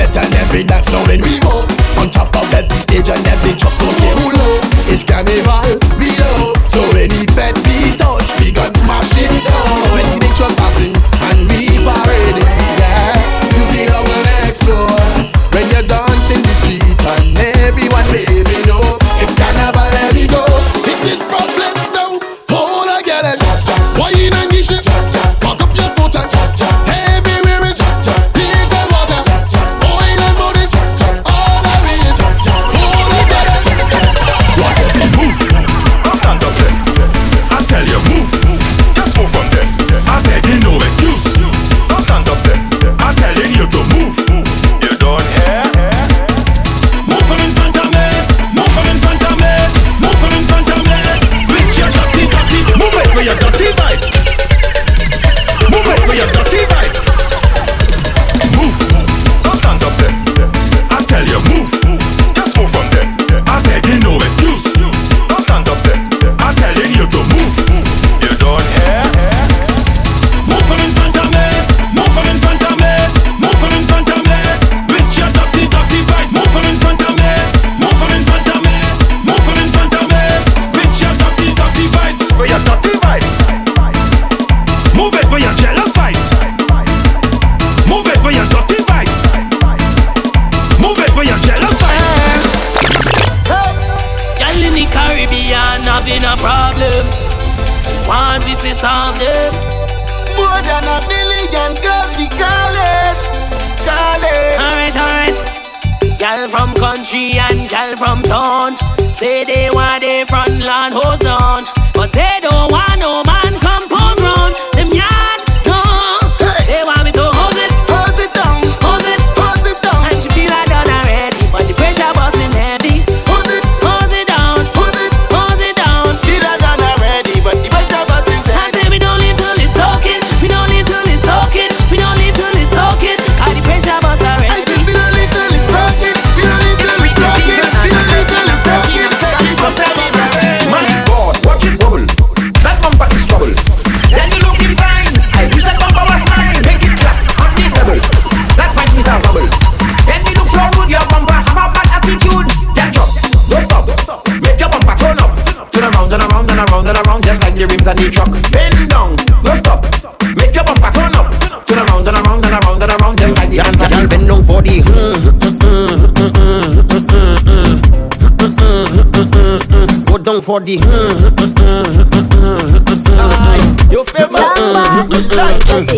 every and every dance now when we go. On top of every stage and every truck Okay, who low? It's carnival, we know. So any fete we touch We gon' mash it down. When the truck passing having a problem. Want me to solve them? More than a million girls be calling, calling. Alright, alright. Girl from country and girl from town say they want their front lawn hose down, but they don't want no man Go down for the You feel me?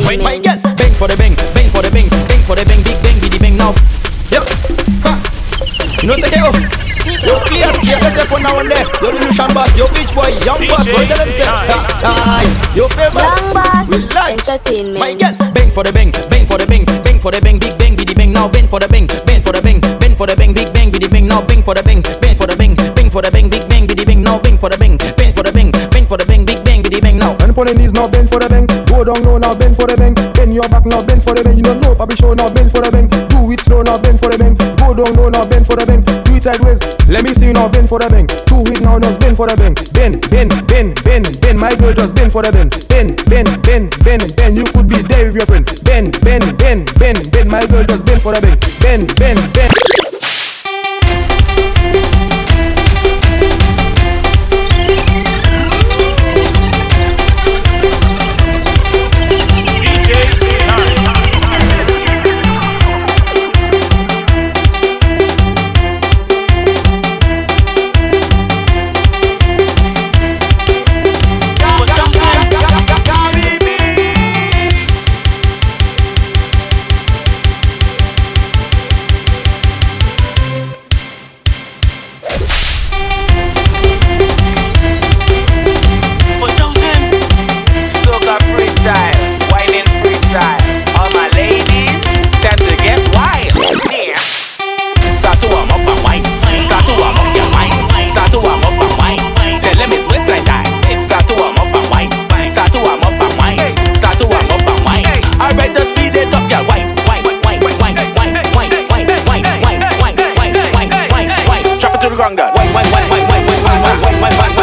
Wait, my guess Bang for the bang, bang for the bang Bang for the bang, big bang, biddy bang now Yep Ha. You know say oh Yo clear, clear, let's step on now and there Yo Lucian Bass, yo Beach Boy, Young Bass What tell them say Aye, you feel me? Young Boss Entertainment. my guess, bang for the bang, bang for the bang, bang for the bang, big bang, biddy bang. Now bang for the bang, bang for the bang, bang for the bang, big bang, biddy bang. Now bang for the bang, bang for the bang, bang for the bang, big bang. Now bang for the bang, bang for the bang, bang for the bang, big bang, biddy bang. Now. For the knees now, bend for the bang. Go down low now, bend for the bang. Bend your back now, bend for the bang. You don't know, Bobby show now, bend for the bang. Do it slow now, bend for the bang. Go down low now, bend for the bang. Do it sideways. Let me see you now, bend for the bang. Do it now, just bend for the bang. Bend, bend, bend, bend, bend. My girl just bend for the bend. Bend, bend, bend, bend, bend. You could be there with your friend. Bend, bend, bend, bend, bend. My girl just bend for the bang. Bend, bend, bend. to the ground, God. Wine, wine, wine, wine, wine, wine, wine, wine, wine, wine, wine.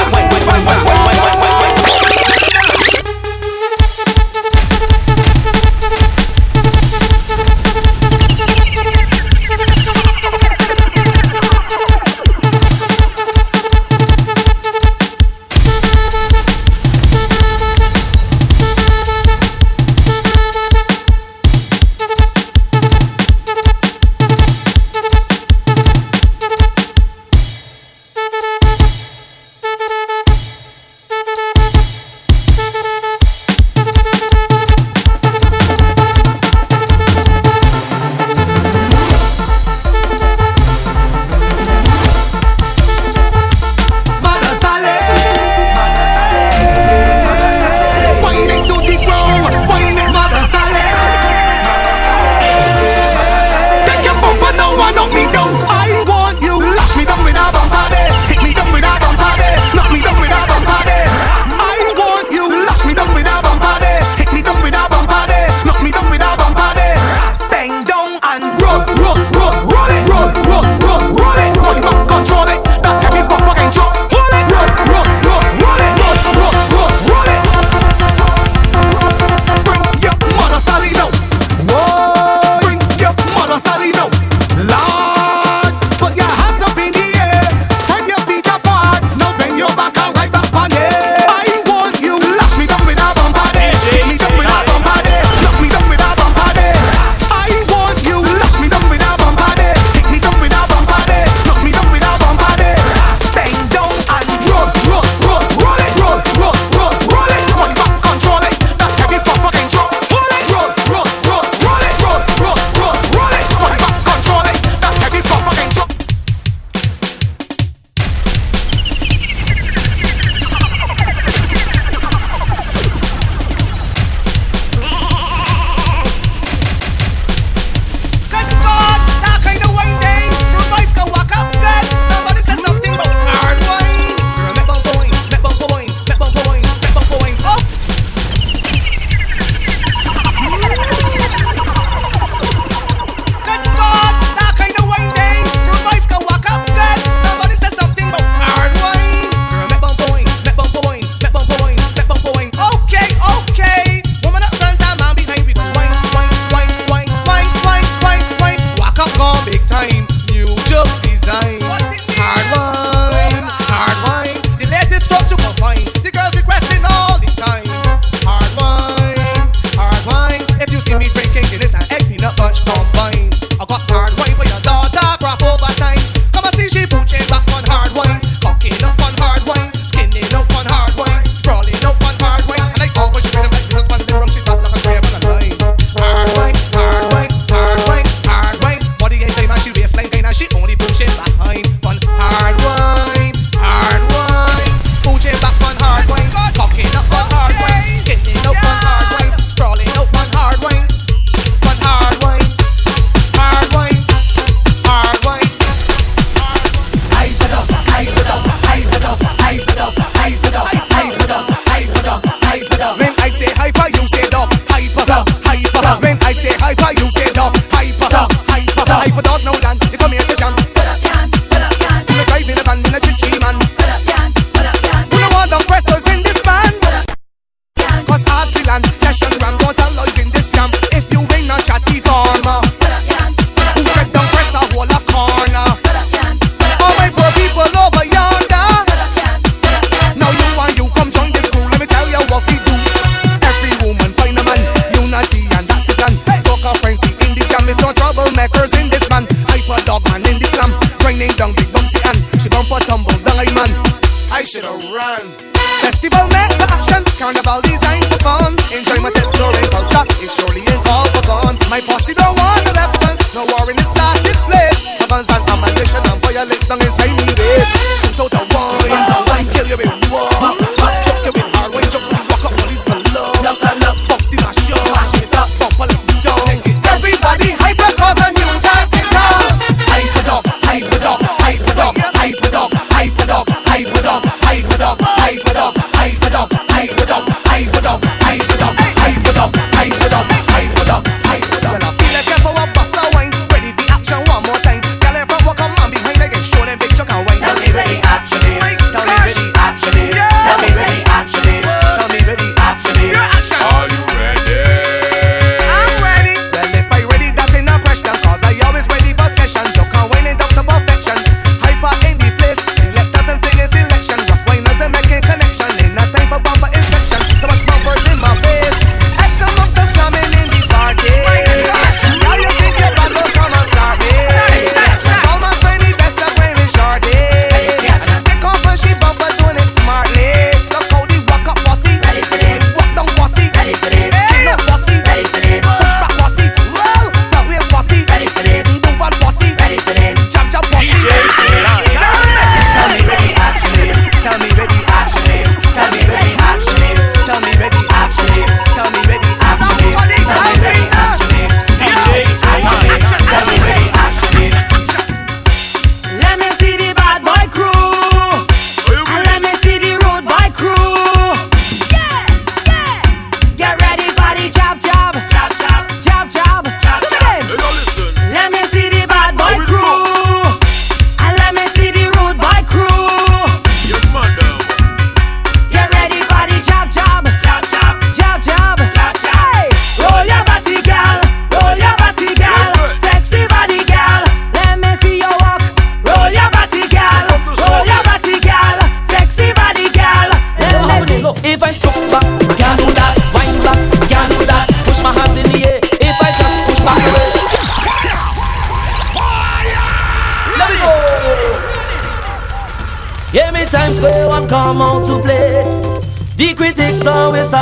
what up, hey, what up, hey, what up, hey, what up, hey, what up.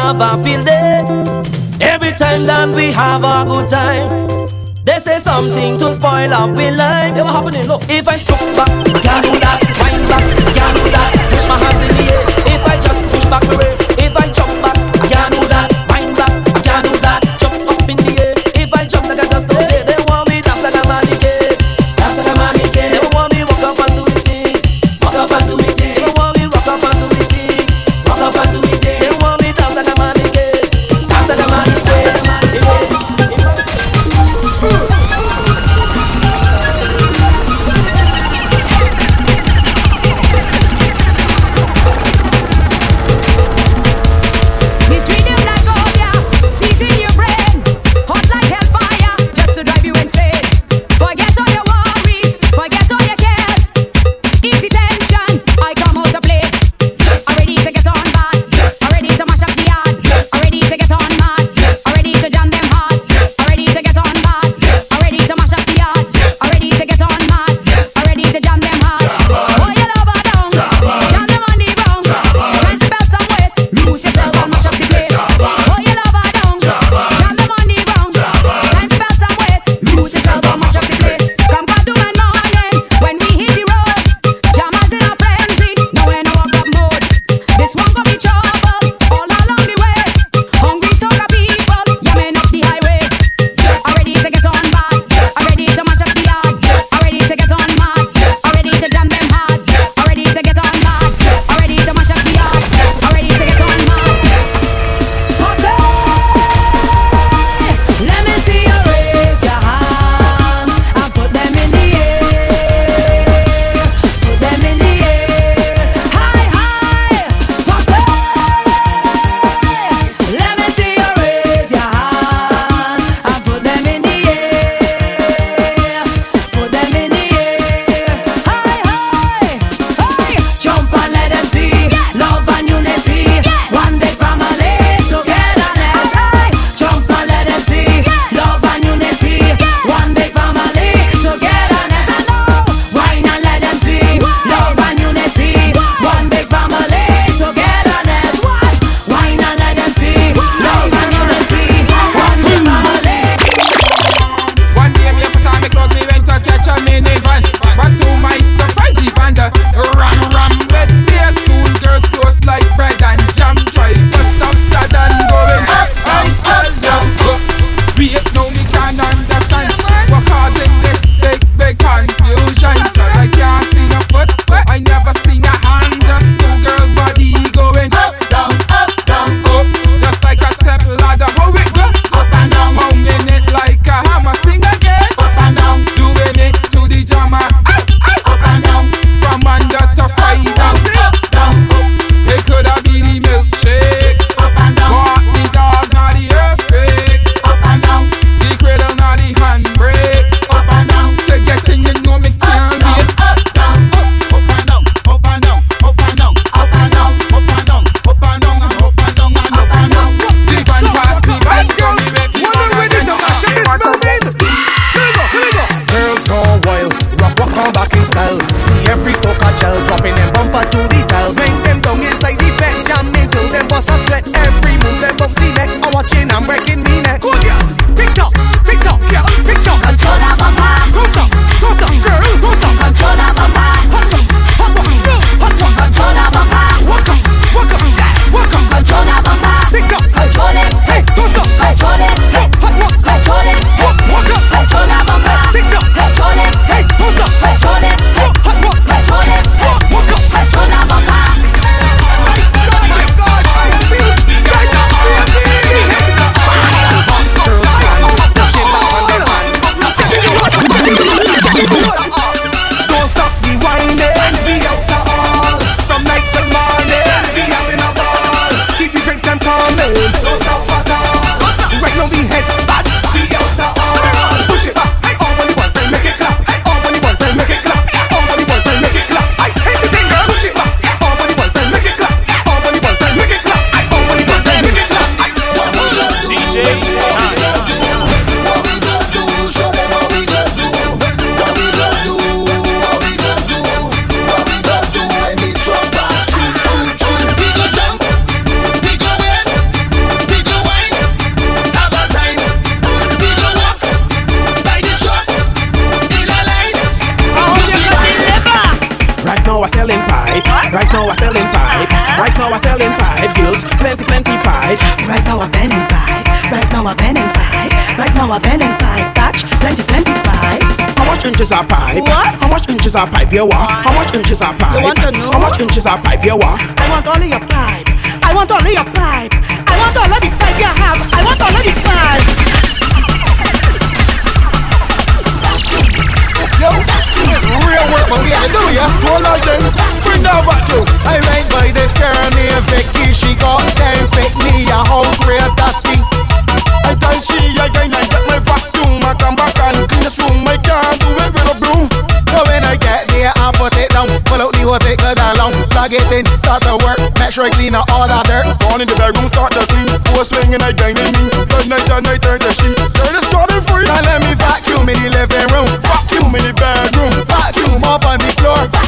Have a field day. Every time that we have a good time, they say something to spoil our with life. Ever happening? Look, if I struck back, can't do that. Wind back, can't do that. Push my hands in the air. If I just push back my way, Right now I selling pipe. Uh-huh. Right now I selling pipe. Girls, plenty, plenty pipe. Right now a pen and pipe. Right now a pen and pipe. Right now a pen and pipe. Touch plenty, plenty pipe. How much inches are pipe? What? How much inches are pipe you want? How much inches are pipe? You want to know? How much inches are pipe you want? I want all of your pipe. I want all of your pipe. I want all of the pipe you have. I want all of the pipe. Yo, real work, but we had to do ya. Hold on, then. Bring that back to. I went by this girl named Vicky. She got ten pick me a house real dusty. I tell she again, I get my vacuum. I come back and clean this room. I can't do it with a broom. So when I get there, I put it down. Pull out the hose, it goes along. Plug it in, start to work. Make sure I clean out all that dirt. Gone in the bedroom, start to clean. Post swinging, I gang in me. Good night, and I turn the sheet. Turn the free. Now let me vacuum in the living room. Vacuum in the bedroom. Vacuum up on the floor.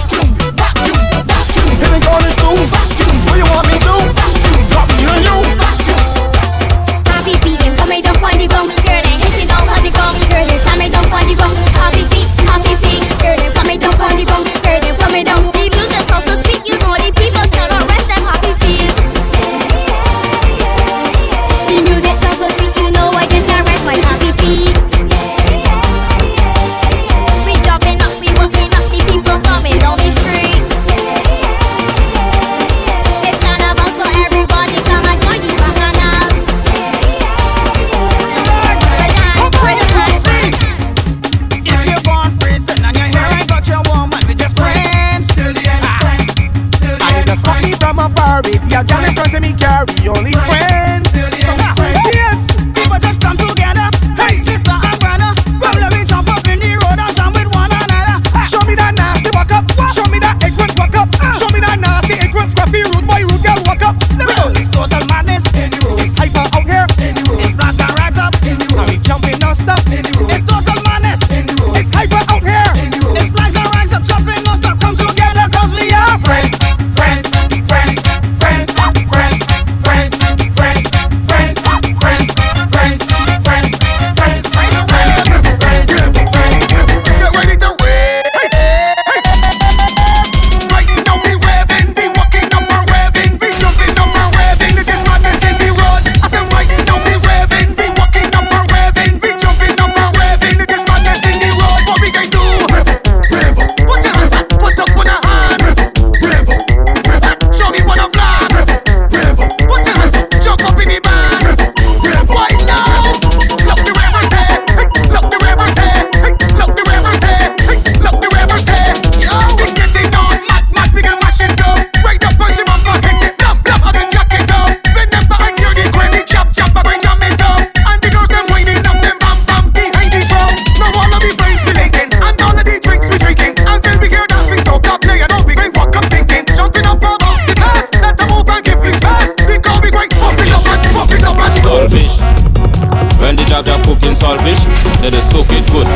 Cooking let us soak it good.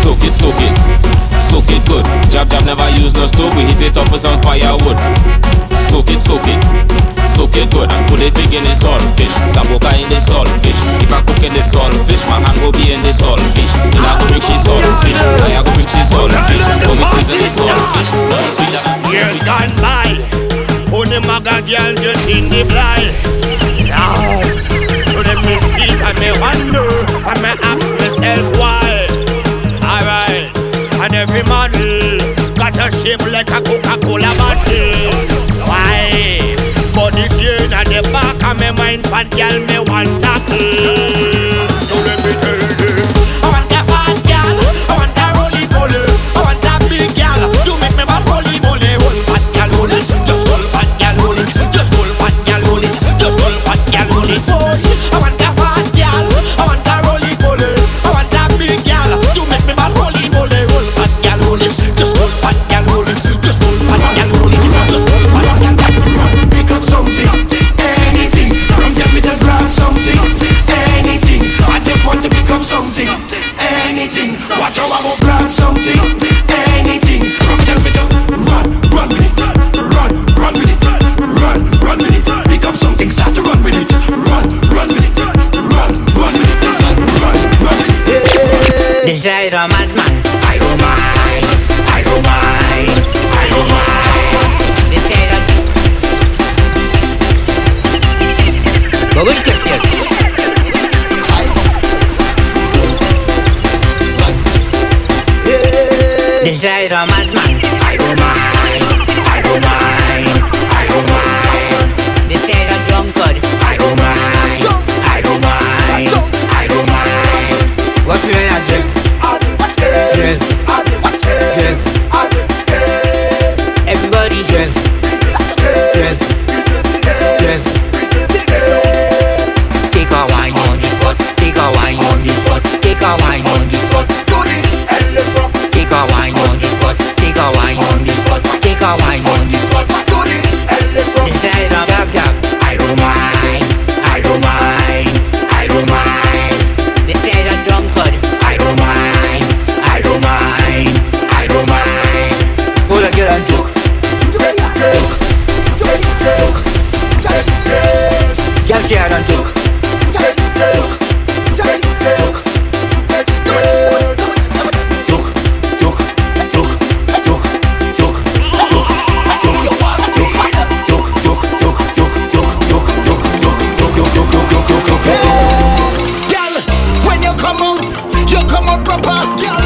Soak it, soak it, soak it good. Jab jab never use no stove, we hit it up with some firewood. Soak it, soak it, soak it good. And put it big in the saltfish, zaboca in the saltfish. If I cook in the saltfish, my hand will be in the saltfish. Then I go bring she saltfish, I go bring she saltfish. Go me season the saltfish. Sweeter than Years gone by, only maga girl get in the blind. Now, so let me see and me wonder and me ask myself why. Alright, and every model got a shape like a Coca-Cola bottle. Why? But this year in the back of my mind, fat girl me want tackle. Proper. Girl,